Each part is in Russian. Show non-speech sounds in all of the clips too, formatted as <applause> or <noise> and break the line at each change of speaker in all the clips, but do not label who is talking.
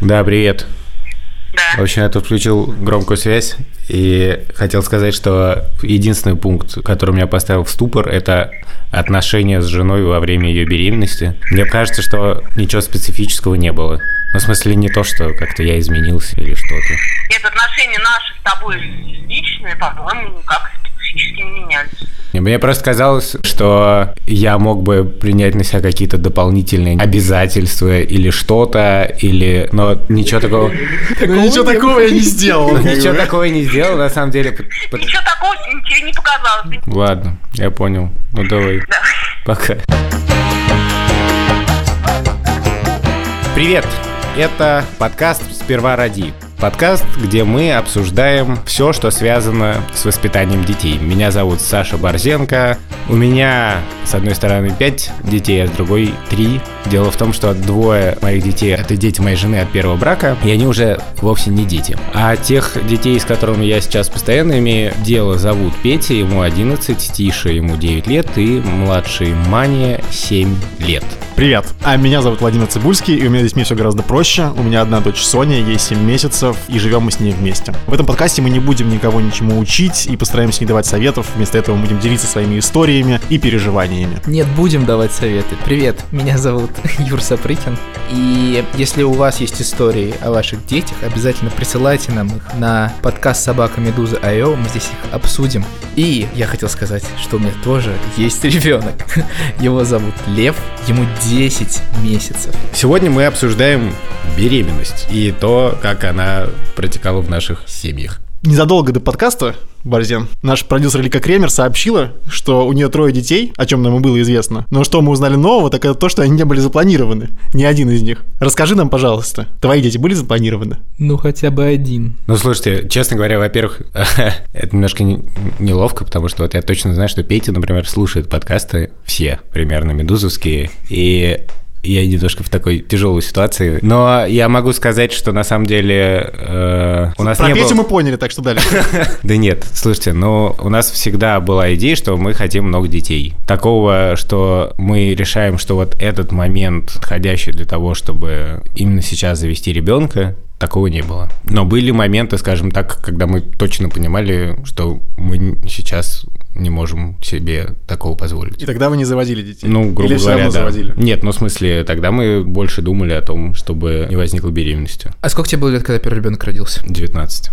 Да, привет.
Да.
В общем, я тут включил громкую связь и хотел сказать, что единственный пункт, который меня поставил в ступор, это отношения с женой во время ее беременности. Мне кажется, что ничего специфического не было. Ну, в смысле, не то, что как-то я изменился или что-то.
Нет, отношения наши с тобой личные, по-моему, никак не менялись.
Мне просто казалось, что я мог бы принять на себя какие-то дополнительные обязательства или что-то, или... Но ничего такого...
Ничего такого я не сделал.
Ничего такого не сделал, на самом деле.
Ничего такого тебе не показалось.
Ладно, я понял. Ну давай,
Да.
пока. Привет! Это подкаст «Сперва ради». Подкаст, где мы обсуждаем все, что связано с воспитанием детей. Меня зовут Саша Борзенко. У меня, с одной стороны, пять детей, а с другой три. Дело в том, что двое моих детей – это дети моей жены от первого брака, и они уже вовсе не дети. А тех детей, с которыми я сейчас постоянно имею дело, зовут Петя, ему 11, Тиша, ему 9 лет, и младший Мания 7 лет.
Привет, а меня зовут Владимир Цибульский, и у меня здесь мир все гораздо проще. У меня одна дочь Соня, ей 7 месяцев, и живем мы с ней вместе. В этом подкасте мы не будем никого ничему учить и постараемся не давать советов, вместо этого будем делиться своими историями и переживаниями.
Нет, будем давать советы. Привет, меня зовут <laughs> Юр Сапрыкин. И если у вас есть истории о ваших детях, обязательно присылайте нам их на подкаст собака Медуза Айо, мы здесь их обсудим. И я хотел сказать, что у меня тоже есть ребенок. <laughs> Его зовут Лев, ему 10 месяцев.
Сегодня мы обсуждаем беременность и то, как она протекала в наших семьях.
Незадолго до подкаста, Борзен, наш продюсер Лика Кремер сообщила, что у нее трое детей, о чем нам и было известно. Но что мы узнали нового, так это то, что они не были запланированы. Ни один из них. Расскажи нам, пожалуйста, твои дети были запланированы?
Ну, хотя бы один.
Ну, слушайте, честно говоря, во-первых, <laughs> это немножко не- неловко, потому что вот я точно знаю, что Петя, например, слушает подкасты все примерно медузовские, и я немножко в такой тяжелой ситуации. Но я могу сказать, что на самом деле э, у нас
Про
не
Петю
было...
мы поняли, так что дальше. <laughs>
Да нет, слушайте, но у нас всегда была идея, что мы хотим много детей. Такого, что мы решаем, что вот этот момент, подходящий для того, чтобы именно сейчас завести ребенка, такого не было. Но были моменты, скажем так, когда мы точно понимали, что мы сейчас не можем себе такого позволить.
И тогда вы не заводили детей?
Ну, грубо
Или все
говоря,
равно
да.
заводили?
Нет, ну в смысле, тогда мы больше думали о том, чтобы не возникло беременности.
А сколько тебе было лет, когда первый ребенок родился?
19.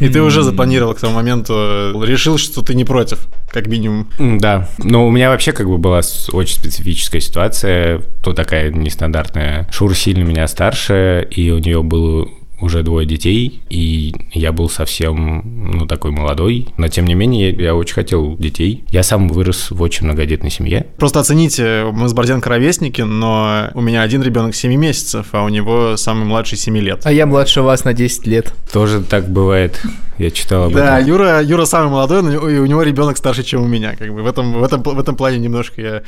И ты уже запланировал к тому моменту, э, решил, что ты не против, как минимум.
Да, но у меня вообще как бы была очень специфическая ситуация, то такая нестандартная. Шура сильно меня старше, и у нее было уже двое детей, и я был совсем, ну, такой молодой, но тем не менее я очень хотел детей. Я сам вырос в очень многодетной семье.
Просто оцените, мы с Борзенко ровесники, но у меня один ребенок 7 месяцев, а у него самый младший 7 лет.
А я младше вас на 10 лет.
Тоже так бывает. Я читал об
Да,
этом.
Юра, Юра самый молодой, но и у него ребенок старше, чем у меня. Как бы в этом, в этом, в этом плане немножко я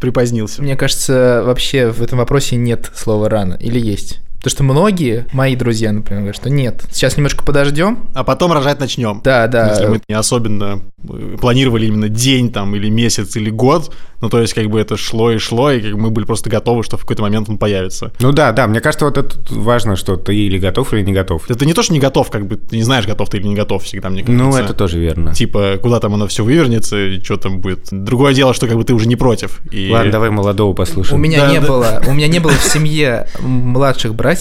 припозднился.
Мне кажется, вообще в этом вопросе нет слова рано. Или есть? Потому что многие, мои друзья, например, говорят, что нет. Сейчас немножко подождем.
А потом рожать начнем.
Да, да.
Если мы не особенно э, планировали именно день там или месяц или год, ну то есть как бы это шло и шло, и как бы мы были просто готовы, что в какой-то момент он появится.
Ну да, да, мне кажется, вот это важно, что ты или готов, или не готов.
Это не то, что не готов, как бы ты не знаешь, готов ты или не готов всегда, мне кажется.
Ну, это тоже верно.
Типа, куда там оно все вывернется, и что там будет. Другое дело, что как бы ты уже не против. И...
Ладно, давай молодого
У
послушаем.
меня
Да,
не
да.
было, у меня не было в семье младших братьев,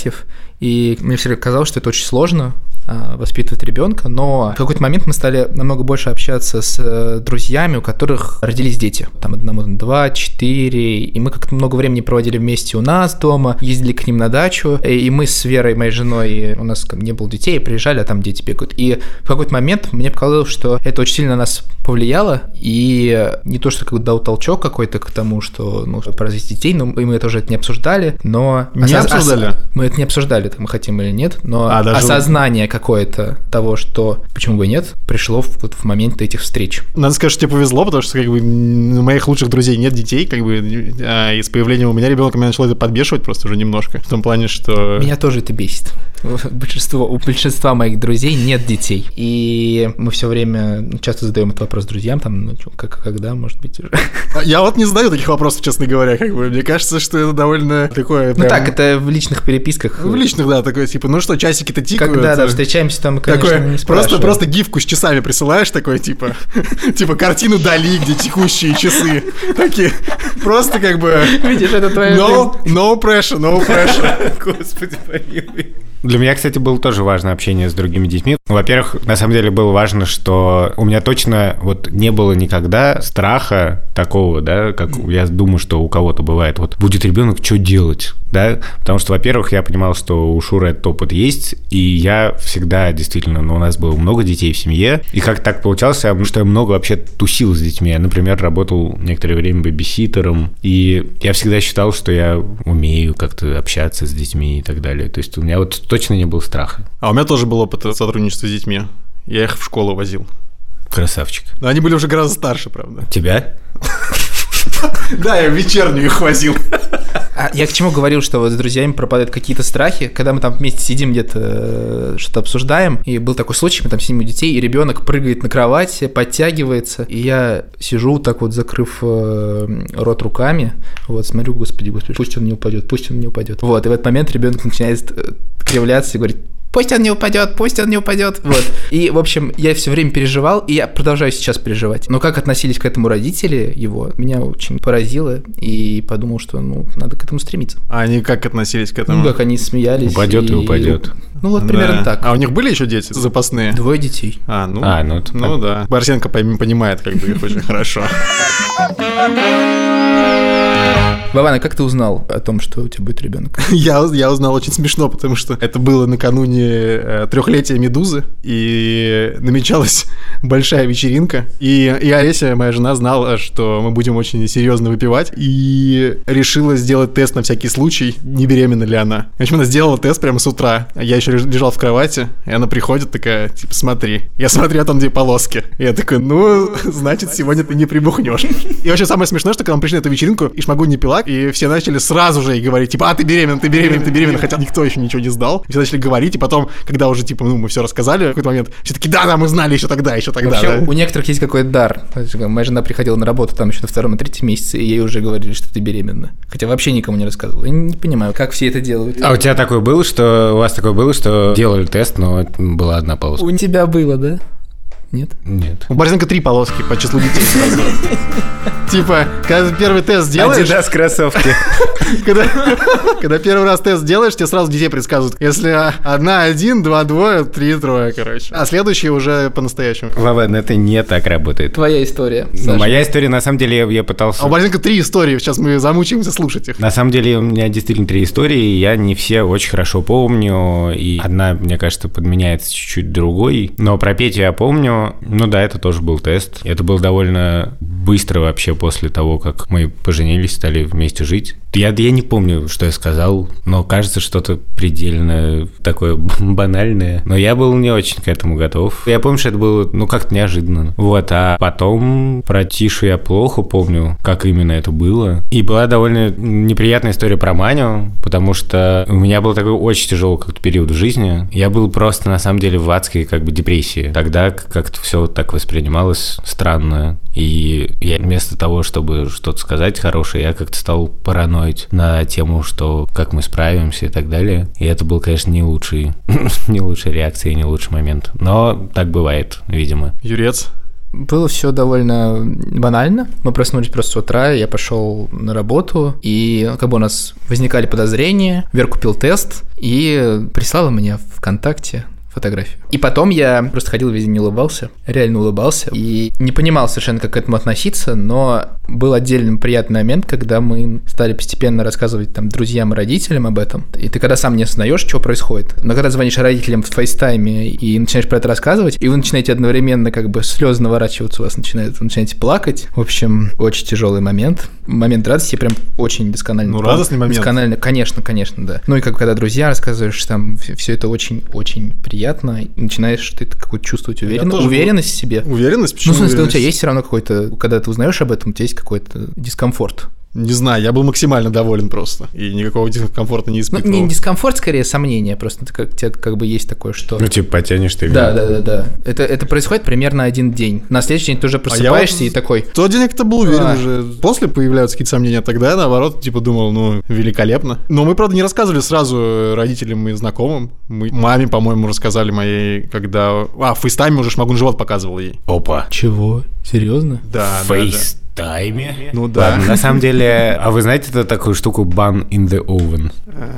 и мне всегда казалось, что это очень сложно воспитывать ребенка, но в какой-то момент мы стали намного больше общаться с э, друзьями, у которых родились дети. Там одному два, четыре, и мы как-то много времени проводили вместе у нас дома, ездили к ним на дачу, и и мы с Верой, моей женой, у нас не было детей, приезжали, а там дети бегают. И в какой-то момент мне показалось, что это очень сильно на нас повлияло, и не то, что как бы дал толчок какой-то к тому, что ну, пора завести детей, но мы это уже это не обсуждали, но...
Не
осоз-
обсуждали?
Мы это не обсуждали, мы хотим или нет, но
А, даже-
осознание какое-то того, что почему бы и нет, пришло в, вот в момент этих встреч.
Надо сказать, что тебе повезло, потому что как бы у моих лучших друзей нет детей, как бы, а, и с появлением у меня ребенка меня начало это подбешивать просто уже немножко. В том плане, что...
Меня тоже это бесит. <laughs> Большинство, у большинства моих друзей нет детей. И мы все время часто задаем этот вопрос друзьям, там, ну, как, когда, может быть, уже.
Я вот не задаю таких вопросов, честно говоря, как бы. Мне кажется, что это довольно такое...
Ну так, это в личных переписках.
В личных, да, такое, типа, ну что, часики-то тикают.
Когда, да, встречаемся там, конечно,
такое,
не
просто, просто гифку с часами присылаешь, такой, типа, <laughs> типа картину Дали, где текущие часы. Такие, просто как бы...
Видишь, это твоя
No, no pressure, no pressure. <laughs>
Господи, помилуй. Для меня, кстати, было тоже важно общение с другими детьми. Во-первых, на самом деле было важно, что у меня точно вот не было никогда страха такого, да, как я думаю, что у кого-то бывает. Вот будет ребенок, что делать? Да, потому что, во-первых, я понимал, что у Шуры этот опыт есть, и я всегда действительно, ну, у нас было много детей в семье, и как так получалось, что я много вообще тусил с детьми. Я, например, работал некоторое время бэбиситером, и я всегда считал, что я умею как-то общаться с детьми и так далее. То есть у меня вот точно не было страха.
А у меня тоже был опыт сотрудничества с детьми. Я их в школу возил.
Красавчик.
Но они были уже гораздо старше, правда.
Тебя? <laughs>
Да, я вечернюю их возил.
А я к чему говорил, что вот с друзьями пропадают какие-то страхи, когда мы там вместе сидим где-то, э, что-то обсуждаем, и был такой случай, мы там сидим у детей, и ребенок прыгает на кровати, подтягивается, и я сижу так вот, закрыв э, рот руками, вот, смотрю, господи, господи, пусть он не упадет, пусть он не упадет. Вот, и в этот момент ребенок начинает э, кривляться и говорит, пусть он не упадет, пусть он не упадет. Вот. И, в общем, я все время переживал, и я продолжаю сейчас переживать. Но как относились к этому родители его, меня очень поразило, и подумал, что, ну, надо к этому стремиться.
А они как относились к этому?
Ну, как они смеялись.
Упадет и, и упадет.
Ну, вот примерно
Да.
так.
А у них были еще дети запасные?
Двое детей.
А, ну,
А, ну это
ну да. Барсенко пойми- понимает как бы их очень <laughs> хорошо. <laughs>
Вован, а как ты узнал о том, что у тебя будет ребенок? <laughs>
Я, я узнал очень смешно, потому что это было накануне э, трехлетия Медузы, и намечалась <laughs> большая вечеринка. И, и Олеся, моя жена, знала, что мы будем очень серьезно выпивать, и решила сделать тест на всякий случай, не беременна ли она. В общем, она сделала тест прямо с утра. Я еще леж- лежал в кровати, и она приходит такая, типа, смотри. Я смотрю, а там две полоски. И я такой, ну, <laughs> значит, сегодня ты не прибухнешь. И вообще самое смешное, что когда мы пришли на эту вечеринку, и Шмагу не пила, и все начали сразу же ей говорить, типа, а, ты беременна, ты беременна, ты беременна, хотя никто еще ничего не сдал. Все начали говорить, и потом, когда уже, типа, ну, мы все рассказали в какой-то момент, все таки да, да, мы знали еще тогда, еще тогда.
Вообще,
да».
у некоторых есть какой-то дар. Моя жена приходила на работу там еще на втором и третьем месяце, и ей уже говорили, что ты беременна. Хотя вообще никому не рассказывала. Я не понимаю, как все это делают.
А у тебя такое было, что у вас такое было, что делали тест, но была одна полоска?
У тебя было, да? Нет?
Нет.
У Борзенко три полоски по числу детей сразу. <laughs> Типа, когда ты первый тест делаешь,
Адидас кроссовки. <laughs>
когда, первый раз тест делаешь, тебе сразу детей предсказывают. Если одна один, два двое, три трое, короче. А следующие уже по-настоящему.
Ладно, это не так работает.
Твоя история.
Ну, моя история, на самом деле, я, пытался...
А у Борзенко три истории, сейчас мы замучаемся слушать их.
На самом деле у меня действительно три истории, и я не все очень хорошо помню, и одна, мне кажется, подменяется чуть-чуть другой, но про Петю я помню, ну да, это тоже был тест, это было довольно быстро вообще после того, как мы поженились, стали вместе жить. Я, я не помню, что я сказал, но кажется, что-то предельно такое <laughs> банальное, но я был не очень к этому готов. Я помню, что это было, ну, как-то неожиданно. Вот, а потом про Тишу я плохо помню, как именно это было. И была довольно неприятная история про Маню, потому что у меня был такой очень тяжелый как-то период в жизни. Я был просто, на самом деле, в адской как бы депрессии. Тогда как-то все так воспринималось странно. И я вместо того, чтобы что-то сказать хорошее, я как-то стал параноить на тему, что как мы справимся и так далее. И это был, конечно, не лучший, <laughs> не лучшая реакция и не лучший момент. Но так бывает, видимо.
Юрец.
Было все довольно банально. Мы проснулись просто с утра, я пошел на работу, и как бы у нас возникали подозрения. Вера купила тест и прислала мне ВКонтакте фотографию. И потом я просто ходил весь день и улыбался, реально улыбался, и не понимал совершенно, как к этому относиться, но был отдельный приятный момент, когда мы стали постепенно рассказывать там друзьям и родителям об этом. И ты когда сам не осознаешь, что происходит. Но когда звонишь родителям в фейстайме и начинаешь про это рассказывать, и вы начинаете одновременно как бы слезы наворачиваться, у вас начинает, вы начинаете плакать. В общем, очень тяжелый момент. Момент радости прям очень досконально.
Ну,
помню.
радостный момент.
Досконально, конечно, конечно, да. Ну и как когда друзьям рассказываешь, там все это очень-очень приятно приятно, начинаешь ты какую-то чувствовать уверен...
тоже
уверенность в себе.
Уверенность?
Ну,
Почему
в смысле, у тебя
уверенность?
есть все равно какой-то, когда ты узнаешь об этом, у тебя есть какой-то дискомфорт.
Не знаю, я был максимально доволен просто. И никакого дискомфорта не
Ну,
испытывал.
не дискомфорт, скорее сомнение, просто ты как, тебе как бы есть такое, что...
Ну, типа, потянешь ты.
Да, да, да, да. Это, это происходит примерно один день. На следующий день ты уже просыпаешься
вот
и такой,
В тот день я-то был уверен
А.
уже. После появляются какие-то сомнения, а тогда я, наоборот, типа думал, ну, великолепно. Но мы, правда, не рассказывали сразу родителям и знакомым. Мы маме, по-моему, рассказали моей, когда... А, в фейстайме уже Шмагун живот показывал ей.
Опа.
чего? Серьезно?
Да,
В фейстайме?
Ну да.
Ладно, на самом деле, а вы знаете это такую штуку bun in the oven?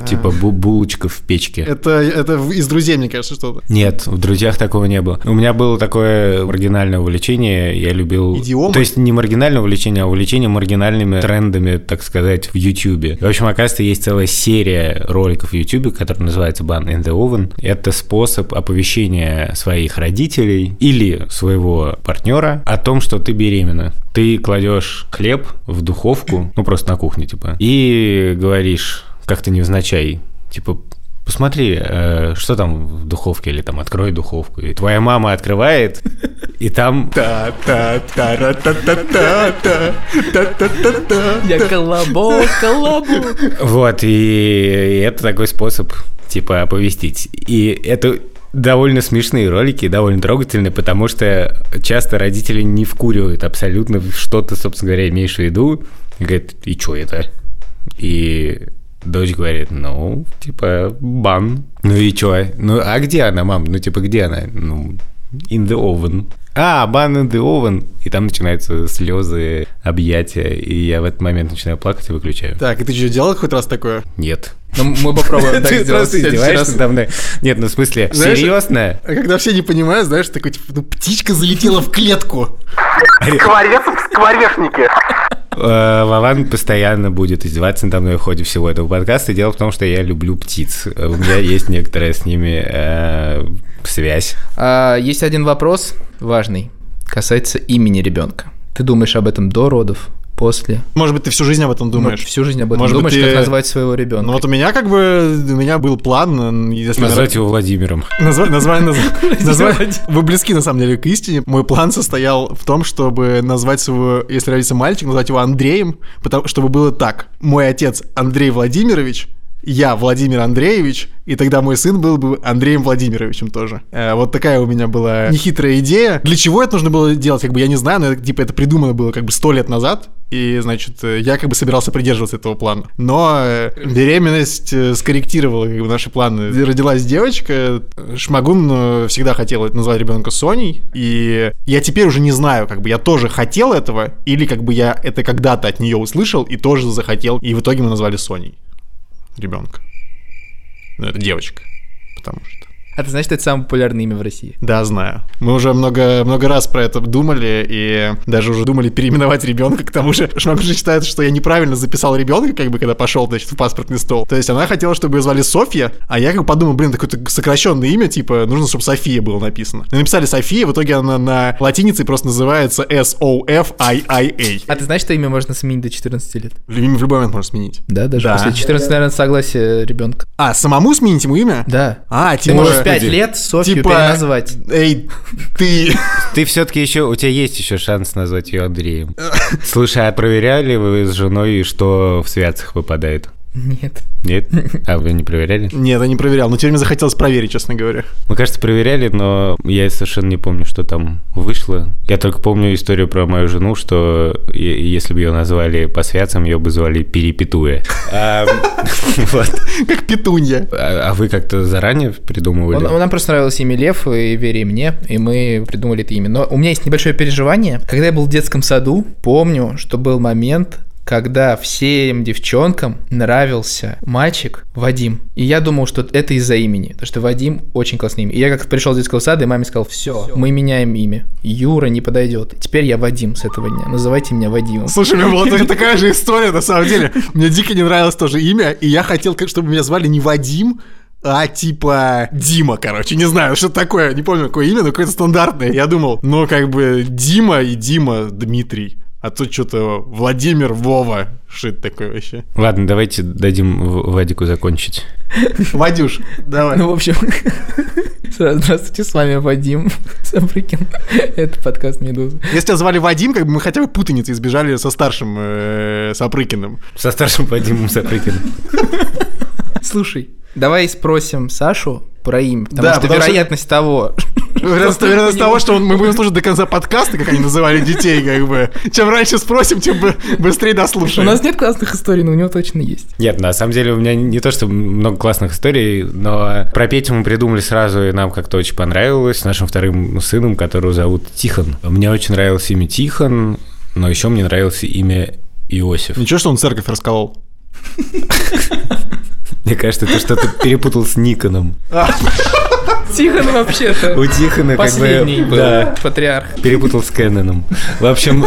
Типа бу- булочка в печке.
Это, это из друзей, мне кажется, что-то.
Нет, в «Друзьях» такого не было. У меня было такое маргинальное увлечение, я любил...
Идиомы?
То есть не маргинальное увлечение, а увлечение маргинальными трендами, так сказать, в Ютубе. В общем, оказывается, есть целая серия роликов в Ютубе, которая называется «Bun in the Oven». Это способ оповещения своих родителей или своего партнера о том, что ты беременна. Ты кладешь хлеб в духовку, ну просто на кухне, типа, и говоришь как-то невзначай, типа, Посмотри, э, что там в духовке, или там открой духовку. И твоя мама открывает, и там...
Я колобок, колобок.
Вот, и, и это такой способ, типа, оповестить. И это довольно смешные ролики, довольно трогательные, потому что часто родители не вкуривают абсолютно, что ты, собственно говоря, имеешь в виду. И говорят, и что это? И дочь говорит, ну, типа, бан. Ну и чё? Ну, а где она, мам? Ну, типа, где она? Ну, in the oven. А, бан in the oven. И там начинаются слезы, объятия, и я в этот момент начинаю плакать и выключаю.
Так, и ты что, делал хоть раз такое?
Нет.
Ну, мы попробуем <laughs> так
Ты просто
следующий
издеваешься
раз.
надо мной. Нет, ну в смысле, серьезно?
А когда все не понимают, знаешь, такой, типа, ну, птичка залетела в клетку.
Скворец в скворечнике.
Э, Вован постоянно будет издеваться надо мной в ходе всего этого подкаста. Дело в том, что я люблю птиц. У меня есть некоторая с ними э, связь.
А, есть один вопрос важный, касается имени ребенка. Ты думаешь об этом до родов, после?
Может быть, ты всю жизнь об этом думаешь?
Ну, всю жизнь об этом
Может быть,
думаешь,
ты-
как назвать своего ребенка?
Ну вот у меня как бы, у меня был план, если...
Назвать его Владимиром.
Назвать, назвать, <laughs> назвать, назвать- Вы близки, на самом деле, к истине. Мой план состоял в том, чтобы назвать своего, если родится мальчик, назвать его Андреем, потому, чтобы было так. Мой отец Андрей Владимирович, я Владимир Андреевич, и тогда мой сын был бы Андреем Владимировичем тоже. Э, вот такая у меня была нехитрая идея. Для чего это нужно было делать, как бы я не знаю, но это, типа это придумано было как бы сто лет назад, и, значит, э, я как бы собирался придерживаться этого плана. Но э, беременность э, скорректировала как бы, наши планы. Родилась девочка, Шмагун всегда хотел назвать ребенка Соней, и я теперь уже не знаю, как бы я тоже хотел этого, или как бы я это когда-то от нее услышал и тоже захотел, и в итоге мы назвали Соней ребенка. Ну, это девочка, потому что...
А ты знаешь, что это самое популярное имя в России?
Да, знаю. Мы уже много, много раз про это думали, и даже уже думали переименовать ребенка. К тому же Шмак уже считает, что я неправильно записал ребенка, как бы, когда пошел, значит, в паспортный стол. То есть она хотела, чтобы ее звали Софья, а я как бы подумал, блин, такое сокращенное имя, типа, нужно, чтобы София было написано. И написали София, в итоге она на латинице просто называется S-O-F-I-I-A.
А ты знаешь, что имя можно сменить до 14 лет?
Имя в любой момент можно сменить.
Да, даже
Да.
после 14, наверное, согласия ребенка.
А, самому сменить ему имя?
Да.
А,
Ты
типа...
можешь 5 лет Софью
типа-
переназвать.
Эй, ты...
Ты все-таки еще, у тебя есть еще шанс назвать ее Андреем. Слушай, а проверяли вы с женой, что в святцах выпадает?
Нет.
Нет? А вы не проверяли?
Нет, я не проверял, но теперь мне захотелось проверить, честно говоря.
Мы, кажется, проверяли, но я совершенно не помню, что там вышло. Я только помню историю про мою жену, что если бы ее назвали по святцам, ее бы звали Перепетуя. А, <laughs> вот.
Как петунья.
А а вы как-то заранее придумывали?
Нам просто нравилось имя Лев, и Вере, и мне, и мы придумали это имя. Но у меня есть небольшое переживание. Когда я был в детском саду, помню, что был момент, когда всем девчонкам нравился мальчик Вадим. И я думал, что это из-за имени. Потому что Вадим очень классное имя. И я как-то пришел с детского сада, и маме сказал, все, мы меняем имя. Юра не подойдет. Теперь я Вадим с этого дня. Называйте меня Вадимом.
Слушай, у меня была <laughs> такая- же история, на самом деле. Мне дико не нравилось тоже имя, и я хотел, чтобы меня звали не Вадим, а типа Дима, короче, не знаю, что такое, не помню, какое имя, но какое-то стандартное. Я думал, ну, как бы Дима и Дима Дмитрий. А тут что-то Владимир Вова. Это такое вообще?
Ладно, давайте дадим Вадику закончить.
Вадюш, давай.
Ну, в общем, <laughs> здравствуйте, с вами Вадим Сапрыкин. Это подкаст «Медуза».
Если тебя звали Вадим, как бы мы хотя бы путаницы избежали со старшим э, Сапрыкиным.
Со старшим Вадимом Сапрыкиным.
Слушай, давай спросим Сашу про имя, потому
Да,
что
потому что-
вероятность того...
Вероятность
у
того, что он- мы будем слушать до конца подкаста, как они называли детей, как бы. Чем раньше спросим, тем бы- быстрее
У
дослушаем.
нас нет классных историй, но у него точно есть.
Нет, на самом деле у меня не то, что много классных историй, но про Петю мы придумали сразу, и нам как-то очень понравилось, с нашим вторым сыном, которого зовут Тихон. Мне очень нравилось имя Тихон, но еще мне нравилось имя Иосиф.
Ничего, что он церковь расколол.
Мне кажется, ты что-то перепутал с Никоном.
Тихон вообще-то
У Тихона как бы...
был
Да,
патриарх.
перепутал с Кэноном. В общем,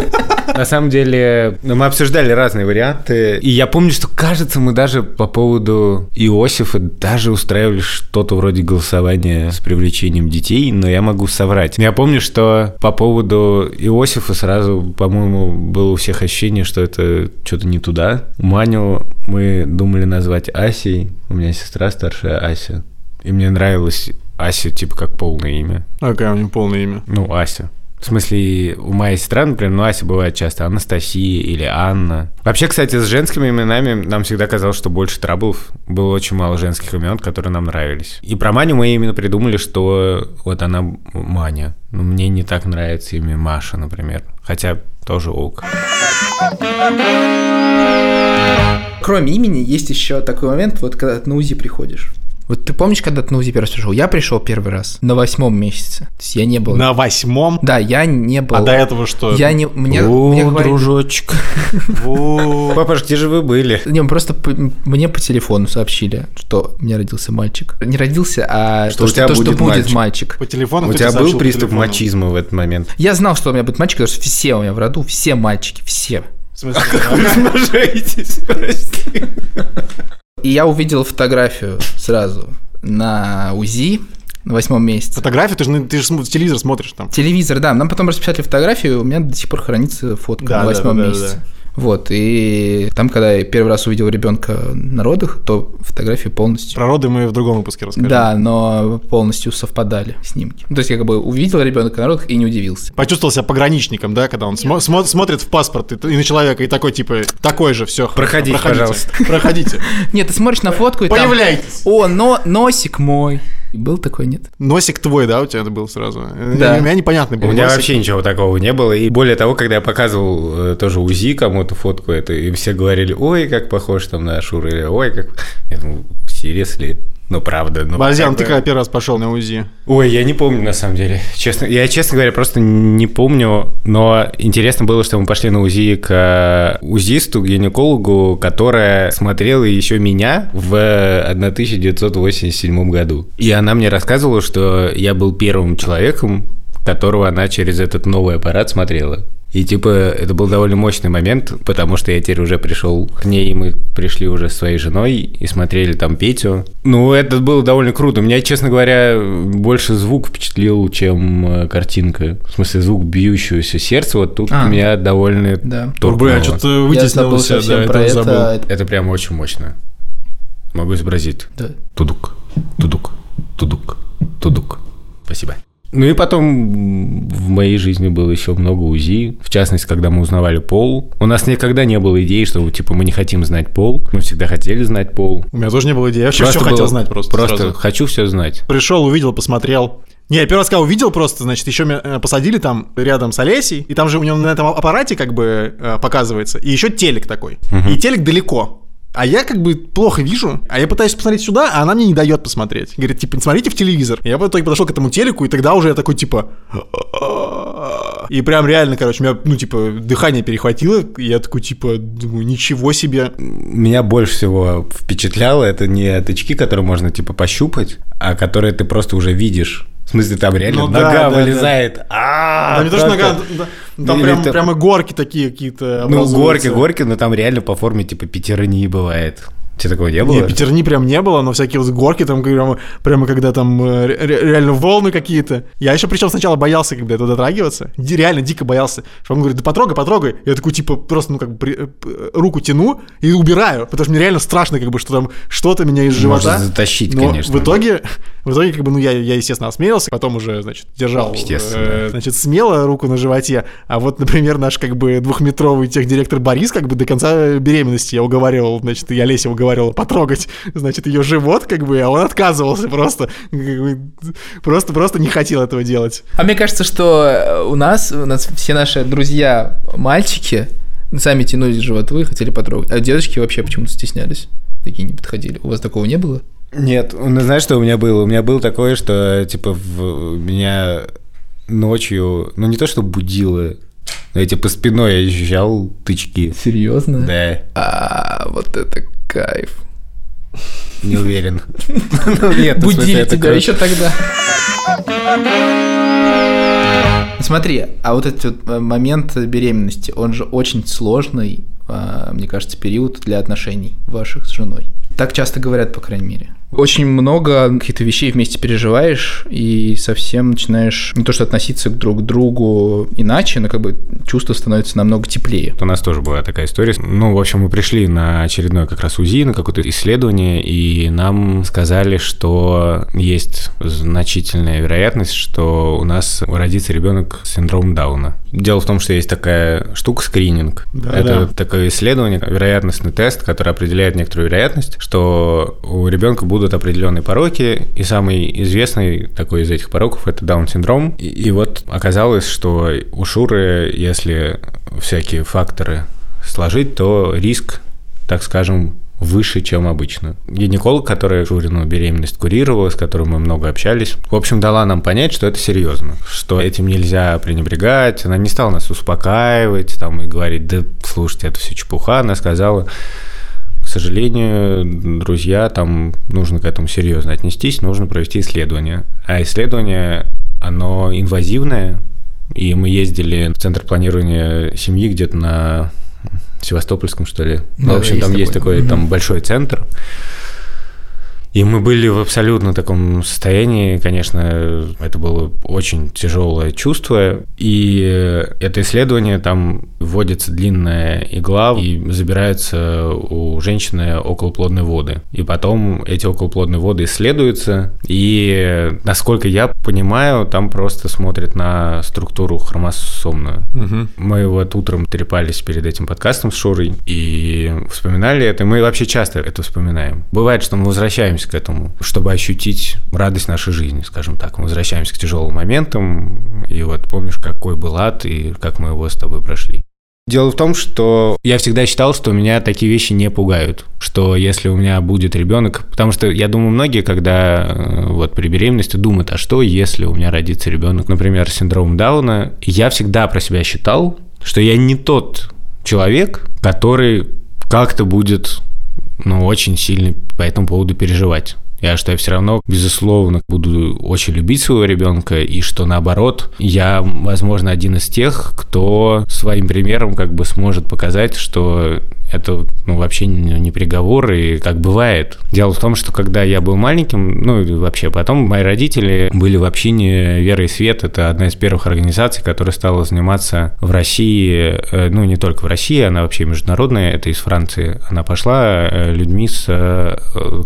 на самом деле, ну, мы обсуждали разные варианты. И я помню, что, кажется, мы даже по поводу Иосифа даже устраивали что-то вроде голосования с привлечением детей, но я могу соврать. Я помню, что по поводу Иосифа сразу, по-моему, было у всех ощущение, что это что-то не туда. Маню мы думали назвать Асей. У меня сестра старшая Ася. И мне нравилось Ася, типа, как полное имя.
А какое у него полное имя?
Ну, Ася. В смысле, у моей сестры, например, ну, Ася бывает часто Анастасия или Анна. Вообще, кстати, с женскими именами нам всегда казалось, что больше траблов. Было очень мало женских имен, которые нам нравились. И про Маню мы именно придумали, что вот она Маня. Но мне не так нравится имя Маша, например. Хотя тоже ок.
Кроме имени, есть еще такой момент, вот когда ты на УЗИ приходишь. Вот ты помнишь, когда ты на УЗИ первый раз пришел? Я пришел первый раз на восьмом месяце. То есть я не был...
На восьмом?
Да, я не был...
А до этого что?
Я не... Мне,
О,
мне говорили-
дружочек. <laughs>
Во.
Папа, где же вы были?
Не, просто мне по телефону сообщили, что у меня родился мальчик. Не родился, а
Что у тебя
то, что
будет
будет
мальчик.
мальчик.
По телефону
У тебя был приступ мачизма в этот момент?
Я знал, что у меня будет мальчик, потому что все у меня в роду, все мальчики, все.
В смысле?
Размножаетесь, прости.
И я увидел фотографию сразу на УЗИ на восьмом месяце.
Фотографию, ты же, ты же телевизор смотришь там.
Телевизор, да. Нам потом распечатали фотографию, у меня до сих пор хранится фотка
Да,
на
да,
восьмом
да, да,
месяце.
да.
Вот, и там, когда я первый раз увидел ребенка на родах, то фотографии полностью...
Про роды мы в другом выпуске расскажем.
Да, но полностью совпадали снимки. Ну, То есть я как бы увидел ребенка на родах и не удивился.
Почувствовал себя пограничником, да, когда он смо- смо- смотрит в паспорт и, и на человека, и такой, типа, такой же, все.
Проходите, пожалуйста.
Проходите. <laughs>
Нет, ты смотришь на фотку и там...
Появляйтесь.
О, но носик мой. Был такой, нет?
Носик твой, да, у тебя был сразу?
Да.
У меня непонятный был
У меня
носик.
вообще ничего такого не было. И более того, когда я показывал э, тоже УЗИ кому-то фотку эту, и все говорили, ой, как похож там на Шуру, или ой, как... Я думал, серьезно Ну, правда. Ну,
Базян,
как
ты когда первый раз пошел на УЗИ?
Ой, я не помню, на самом деле. <laughs> Честно, я, честно говоря, просто не помню. Но интересно было, что мы пошли на УЗИ к УЗИсту, гинекологу, которая смотрела еще меня в 1987 году. И она мне рассказывала, что я был первым человеком, которого она через этот новый аппарат смотрела. И типа это был довольно мощный момент, потому что я теперь уже пришел к ней, и мы пришли уже с своей женой и смотрели там Петю. Ну, это было довольно круто. Меня, честно говоря, больше звук впечатлил, чем э, картинка. В смысле, звук бьющегося сердца. Вот тут
А.
меня довольно
Да.
торкнуло.
Бля, что-то
Я
вытеснил
забыл
себя,
совсем
да,
про
это забыл.
это.
Это прям очень мощно. Могу изобразить.
Да.
Тудук, тудук, тудук, тудук. Спасибо. Ну и потом в моей жизни было еще много УЗИ. В частности, когда мы узнавали пол. У нас никогда не было идеи, что типа мы не хотим знать пол. Мы всегда хотели знать пол.
У меня тоже не было идеи. Я вообще все
было-
хотел знать просто.
Просто
сразу.
хочу все знать.
Пришел, увидел, посмотрел. Не, я первый раз, когда увидел просто, значит, еще меня э, посадили там рядом с Олесей, и там же у него на этом аппарате как бы э, показывается, и еще телек такой. И телек далеко. А я как бы плохо вижу, а я пытаюсь посмотреть сюда, а она мне не дает посмотреть. Говорит, типа, смотрите в телевизор. Я в итоге подошел к этому телеку, и тогда уже я такой, типа... И прям реально, короче, у меня, ну, типа, дыхание перехватило, и я такой, типа, думаю, ничего себе.
Меня больше всего впечатляло, это не тычки, которые можно типа пощупать, а которые ты просто уже видишь. В смысле, там реально
Ну да,
нога
да, да.
вылезает. А,
Там не то, что нога, да, там прям,
там-
прямо горки такие какие-то
Ну, горки, горки, но там реально по форме типа пятерни бывает. Тебе такого не было?
Нет, пятерни прям не было, но всякие вот горки там прямо, прямо когда там э, ре- реально волны какие-то. Я еще причем сначала боялся, когда это дотрагиваться. Ди- реально дико боялся. Что он говорит, да потрогай, потрогай. Я такой, типа, просто, ну, как бы, при- э, п- руку тяну и убираю, потому что мне реально страшно, как бы, что там что-то меня из живота.
Может затащить,
Но
конечно.
в итоге, в итоге, как бы, ну, я, я естественно, осмелился, потом уже, значит, держал, э, значит, смело руку на животе, а вот, например, наш, как бы, двухметровый техдиректор Борис, как бы, до конца беременности я уговаривал, значит, я Леся уговаривал потрогать, значит, ее живот, как бы, а он отказывался просто, как бы, просто, просто не хотел этого делать.
А мне кажется, что э, у нас, у нас все наши друзья мальчики сами тянулись и хотели потрогать. А девочки вообще почему-то стеснялись. Такие не подходили. У вас такого не было?
Нет, ну знаешь, что у меня было? У меня было такое, что типа в меня ночью, ну не то, что будило, но я типа спиной ощущал тычки.
Серьезно?
Да,
А, вот это кайф.
не уверен. <laughs> Ну, нет, ну,
Будили тебя еще тогда. Смотри, а вот этот вот э, момент беременности, он же очень сложный, а, мне кажется, период для отношений ваших с женой. Так часто говорят, по крайней мере. Очень много каких-то вещей вместе переживаешь и совсем начинаешь не то что относиться друг к другу иначе, но как бы чувство становится намного теплее.
У нас тоже была такая история. Ну, в общем, мы пришли на очередное как раз УЗИ, на какое-то исследование, и нам сказали, что есть значительная вероятность, что у нас родится ребенок с синдромом Дауна. Дело в том, что есть такая штука скрининг.
Да,
Это
да.
такое исследование, вероятностный тест, который определяет некоторую вероятность, что у ребенка будут определенные пороки, и самый известный такой из этих пороков это Даун-синдром. И, и вот оказалось, что у Шуры, если всякие факторы сложить, то риск, так скажем, выше, чем обычно. Гинеколог, которая Шурину беременность курировала, с которой мы много общались, в общем, дала нам понять, что это серьезно, что этим нельзя пренебрегать. Она не стала нас успокаивать там, и говорить, да, слушайте, это все чепуха. Она сказала, к сожалению, друзья, там нужно к этому серьезно отнестись, нужно провести исследование. А исследование, оно инвазивное, и мы ездили в центр планирования семьи где-то на Севастопольском, что ли. Ну,
Да,
в общем, там есть
такой.
такой, там большой центр. И мы были в абсолютно таком состоянии, конечно, это было очень тяжелое чувство. И это исследование, там вводится длинная игла и забираются у женщины околоплодные воды. И потом эти околоплодные воды исследуются. И, насколько я понимаю, там просто смотрят на структуру хромосомную. Мы вот утром трепались перед этим подкастом с Шурой и вспоминали это. Мы вообще часто это вспоминаем. Бывает, что мы возвращаемся к этому, чтобы ощутить радость нашей жизни, скажем так. Мы возвращаемся к тяжелым моментам, и вот помнишь, какой был ад, и как мы его с тобой прошли. Дело в том, что я всегда считал, что меня такие вещи не пугают. Что если у меня будет ребенок, потому что я думаю, многие, когда э, вот при беременности думают, а что, если у меня родится ребенок, например, с синдромом Дауна, я всегда про себя считал, что я не тот человек, который как-то будет, ну, очень сильно по этому поводу переживать. Я что я все равно, безусловно, буду очень любить своего ребенка, и что наоборот, я, возможно, один из тех, кто своим примером как бы сможет показать, что это ну, вообще не, приговор, и как бывает. Дело в том, что когда я был маленьким, ну и вообще потом мои родители были в общине «Вера и свет». Это одна из первых организаций, которая стала заниматься в России, э, ну не только в России, она вообще международная, это из Франции. Она пошла э, людьми с э,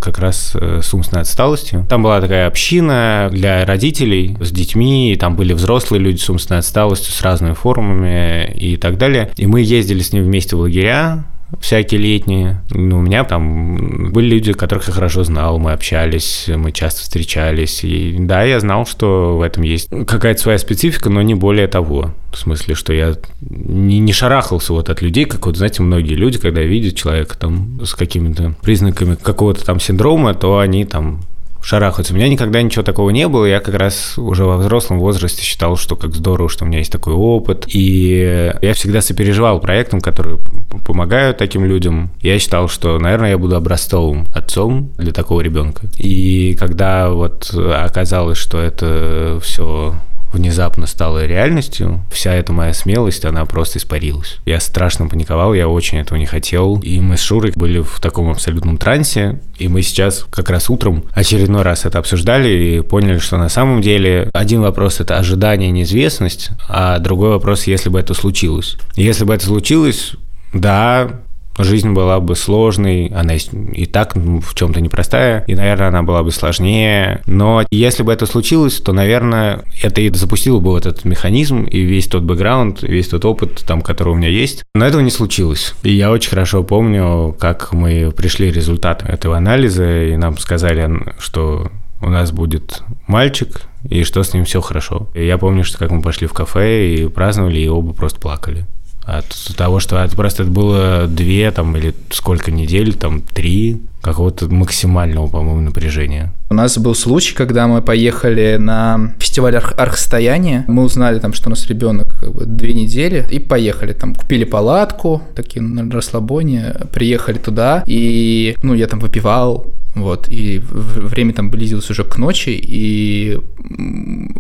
как раз с умственной отсталостью. Там была такая община для родителей с детьми, и там были взрослые люди с умственной отсталостью, с разными формами и так далее. И мы ездили с ним вместе в лагеря, всякие летние. Ну, у меня там были люди, которых я хорошо знал, мы общались, мы часто встречались. И да, я знал, что в этом есть какая-то своя специфика, но не более того. В смысле, что я не, не шарахался вот от людей, как вот, знаете, многие люди, когда видят человека там с какими-то признаками какого-то там синдрома, то они там шарахаются. У меня никогда ничего такого не было. Я как раз уже во взрослом возрасте считал, что как здорово, что у меня есть такой опыт. И я всегда сопереживал проектам, которые помогают таким людям. Я считал, что, наверное, я буду образцовым отцом для такого ребенка. И когда вот оказалось, что это все внезапно стало реальностью, вся эта моя смелость, она просто испарилась. Я страшно паниковал, я очень этого не хотел. И мы с Шурой были в таком абсолютном трансе, и мы сейчас как раз утром очередной раз это обсуждали и поняли, что на самом деле один вопрос — это ожидание, неизвестность, а другой вопрос — если бы это случилось. Если бы это случилось, да, жизнь была бы сложной, она и так в чем-то непростая, и, наверное, она была бы сложнее. Но если бы это случилось, то, наверное, это и запустило бы вот этот механизм и весь тот бэкграунд, весь тот опыт, там, который у меня есть. Но этого не случилось. И я очень хорошо помню, как мы пришли результат этого анализа, и нам сказали, что у нас будет мальчик, и что с ним все хорошо. И я помню, что как мы пошли в кафе и праздновали, и оба просто плакали. От того, что это просто это было две там или сколько недель, там три какого-то максимального, по-моему, напряжения.
У нас был случай, когда мы поехали на фестиваль арх архстояния. Мы узнали там, что у нас ребенок как бы, две недели, и поехали. Там купили палатку, такие на расслабоне, приехали туда, и, ну, я там выпивал, вот, и время там близилось уже к ночи, и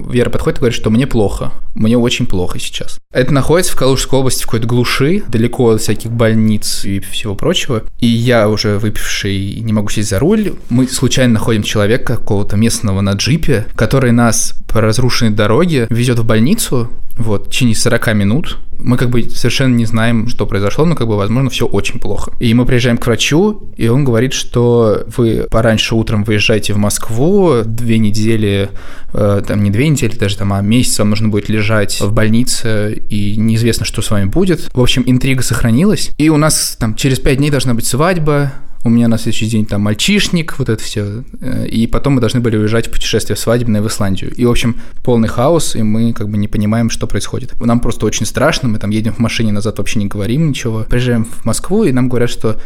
Вера подходит и говорит, что мне плохо, мне очень плохо сейчас. Это находится в Калужской области, в какой-то глуши, далеко от всяких больниц и всего прочего. И я уже выпивший не могу сесть за руль. Мы случайно находим человека какого-то местного на джипе, который нас по разрушенной дороге везет в больницу, вот, в течение 40 минут. Мы как бы совершенно не знаем, что произошло, но как бы, возможно, все очень плохо. И мы приезжаем к врачу, и он говорит, что вы пораньше утром выезжаете в Москву, две недели, э, там не две недели даже, там, а месяц вам нужно будет лежать в больнице, и неизвестно, что с вами будет. В общем, интрига сохранилась, и у нас там через пять дней должна быть свадьба, у меня на следующий день там мальчишник, вот это все. Э, и потом мы должны были уезжать в путешествие свадебное в Исландию. И, в общем, полный хаос, и мы как бы не понимаем, что происходит. Нам просто очень страшно, мы там едем в машине назад, вообще не говорим ничего. Приезжаем в Москву, и нам говорят, что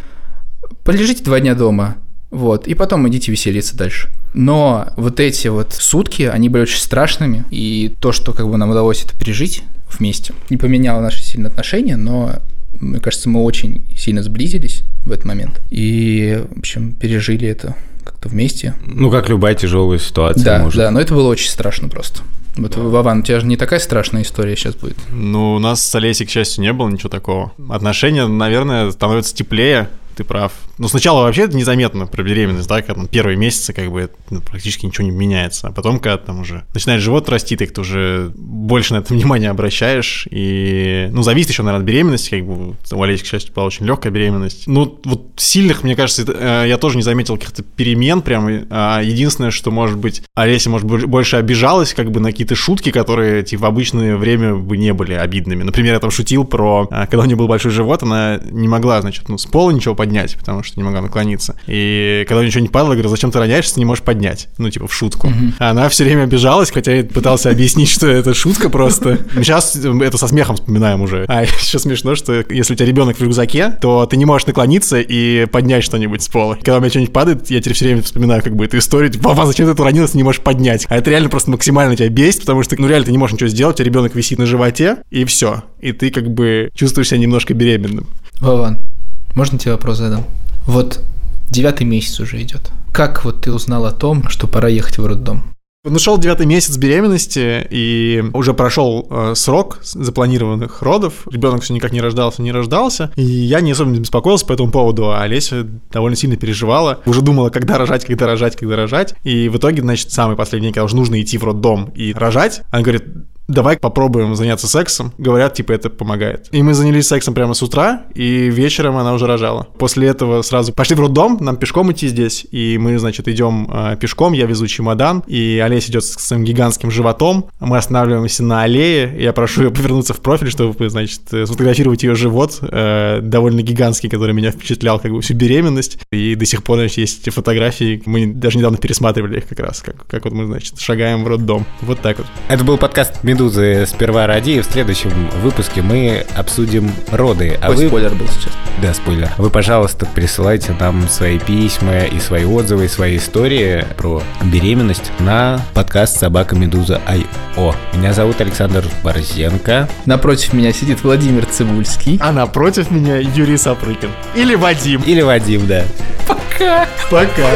полежите два дня дома, вот, и потом идите веселиться дальше. Но вот эти вот сутки, они были очень страшными, и то, что как бы нам удалось это пережить вместе, не поменяло наши сильные отношения, но мне кажется, мы очень сильно сблизились в этот момент. И, в общем, пережили это как-то вместе.
Ну, как любая тяжелая ситуация.
Да, может. да, но это было очень страшно просто. Вот, да. Вован, у тебя же не такая страшная история сейчас будет.
Ну, у нас с Олесей, к счастью, не было ничего такого. Отношения, наверное, становятся теплее, ты прав. Ну, сначала вообще это незаметно про беременность, да, когда там первые месяцы как бы ну, практически ничего не меняется. А потом, когда там уже начинает живот расти, ты уже больше на это <laughs> внимание обращаешь. И, ну, зависит еще, наверное, от беременности, как бы у Олеси, к счастью, была очень легкая беременность. Ну, вот сильных, мне кажется, это, э, я тоже не заметил каких-то перемен прям. А единственное, что, может быть, Олеся, может, больше обижалась как бы на какие-то шутки, которые, типа, в обычное время бы не были обидными. Например, я там шутил про, а, когда у нее был большой живот, она не могла, значит, ну, с пола ничего поднять, потому что не могла наклониться. И когда ничего не падало, я говорю, зачем ты роняешься, не можешь поднять? Ну, типа, в шутку. Mm-hmm. Она все время обижалась, хотя я пытался объяснить, что это шутка просто. Сейчас это со смехом вспоминаем уже. А еще смешно, что если у тебя ребенок в рюкзаке, то ты не можешь наклониться и поднять что-нибудь с пола. Когда у меня что-нибудь падает, я теперь все время вспоминаю как бы эту историю, типа, папа, зачем ты это уронилась, не можешь поднять? А это реально просто максимально тебя бесит, потому что, ну, реально ты не можешь ничего сделать, у тебя ребенок висит на животе, и все. И ты как бы чувствуешь себя немножко беременным.
Вован, можно тебе вопрос задам? Вот девятый месяц уже идет. Как вот ты узнал о том, что пора ехать в роддом?
Нашел девятый месяц беременности, и уже прошел э, срок запланированных родов. Ребенок все никак не рождался, не рождался. И я не особенно беспокоился по этому поводу, а Олеся довольно сильно переживала. Уже думала, когда рожать, когда рожать, когда рожать. И в итоге, значит, самый последний день, когда уже нужно идти в роддом и рожать, она говорит, давай попробуем заняться сексом. Говорят, типа, это помогает. И мы занялись сексом прямо с утра, и вечером она уже рожала. После этого сразу пошли в роддом, нам пешком идти здесь, и мы, значит, идем э, пешком, я везу чемодан, и Олесь идет с своим гигантским животом, мы останавливаемся на аллее, я прошу ее повернуться в профиль, чтобы, значит, сфотографировать ее живот, э, довольно гигантский, который меня впечатлял как бы всю беременность, и до сих пор, значит, есть эти фотографии, мы даже недавно пересматривали их как раз, как, как вот мы, значит, шагаем в роддом. Вот так вот.
Это был подкаст «Медузы сперва ради». В следующем выпуске мы обсудим роды.
А Ой, вы... спойлер был сейчас.
Да, спойлер. Вы, пожалуйста, присылайте нам свои письма и свои отзывы, и свои истории про беременность на подкаст «Собака Медуза Ай.О». Меня зовут Александр Борзенко.
Напротив меня сидит Владимир Цибульский.
А напротив меня Юрий Сапрыкин. Или Вадим.
Или Вадим, да.
Пока.
Пока.